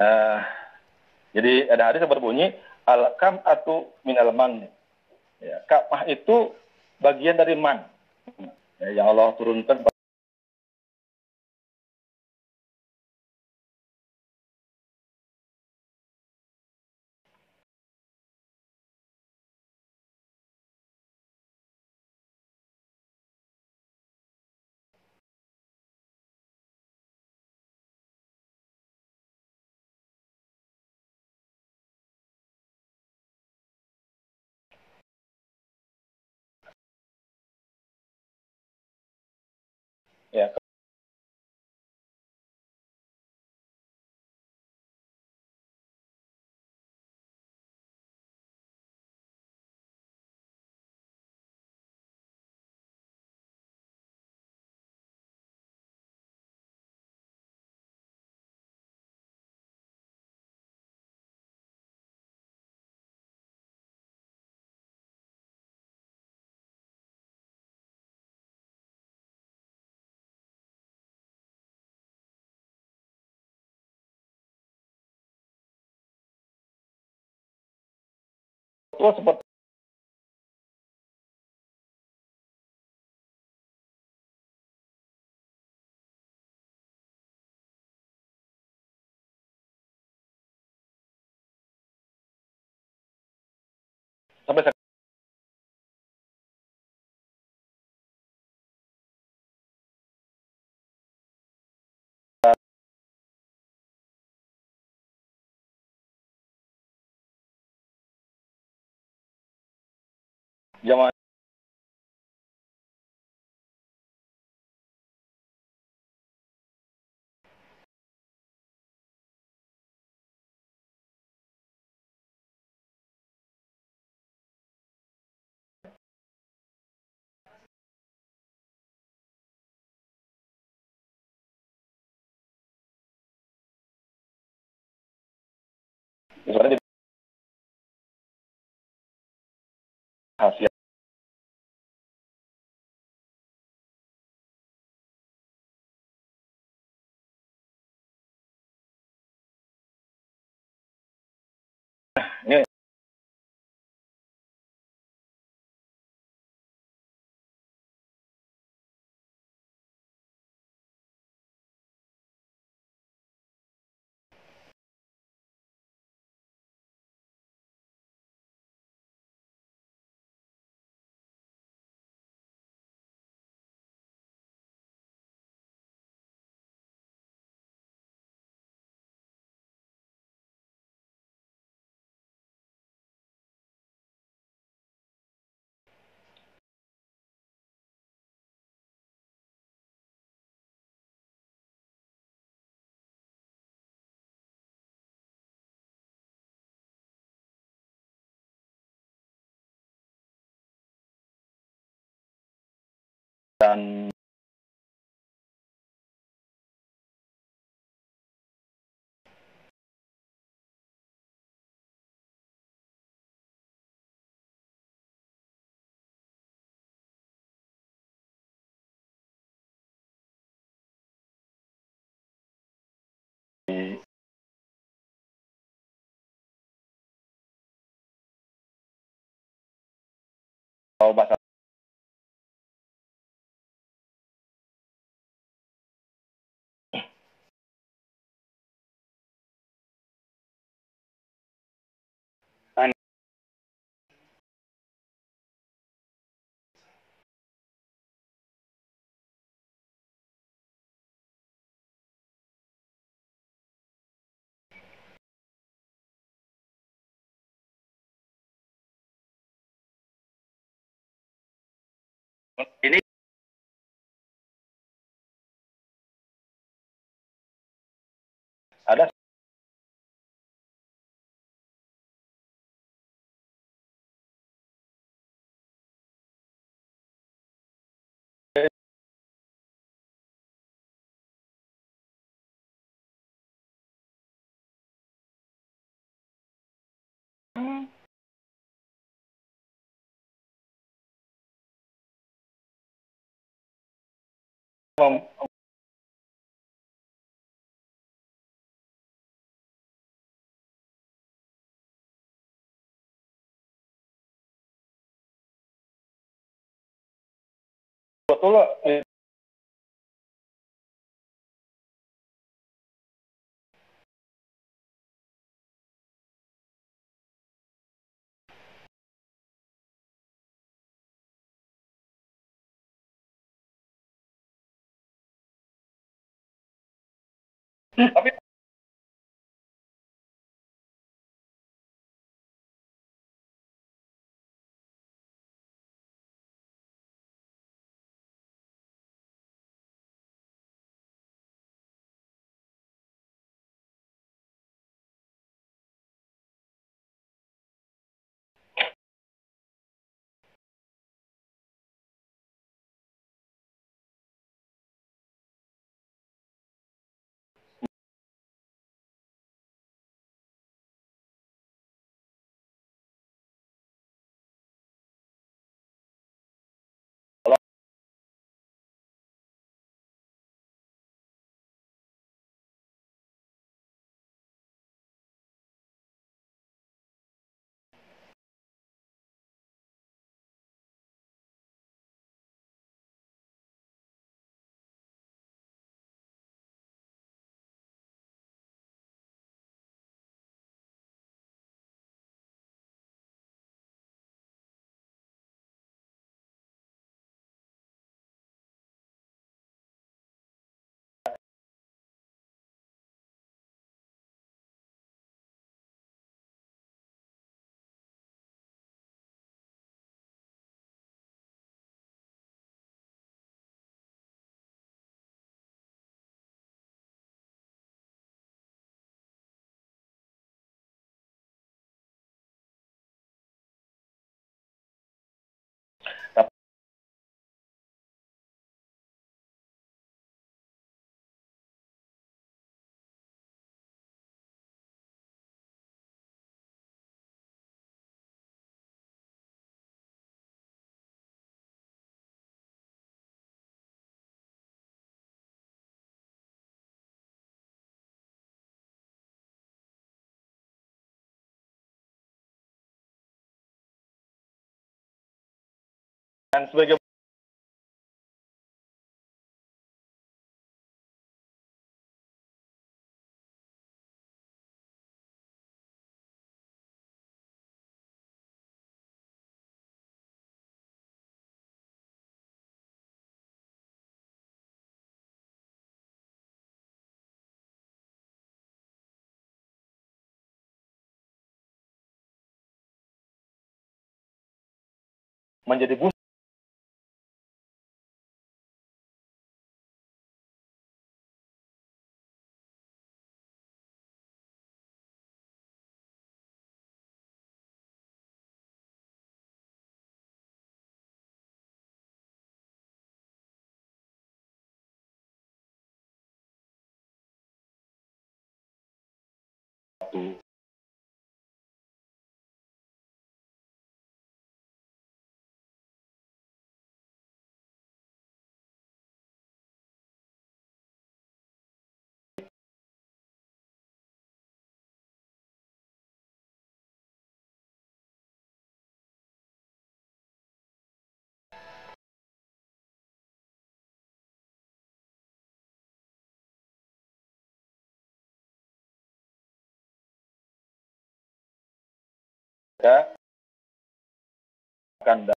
Uh, jadi ada hadis yang berbunyi al kam atau minal man. Ya, kamah itu bagian dari man ya, yang Allah turunkan Yeah. Tua seperti Yaman dan kalau bahasa ini ada Bom, toda tapi dan sebagai menjadi waktu akan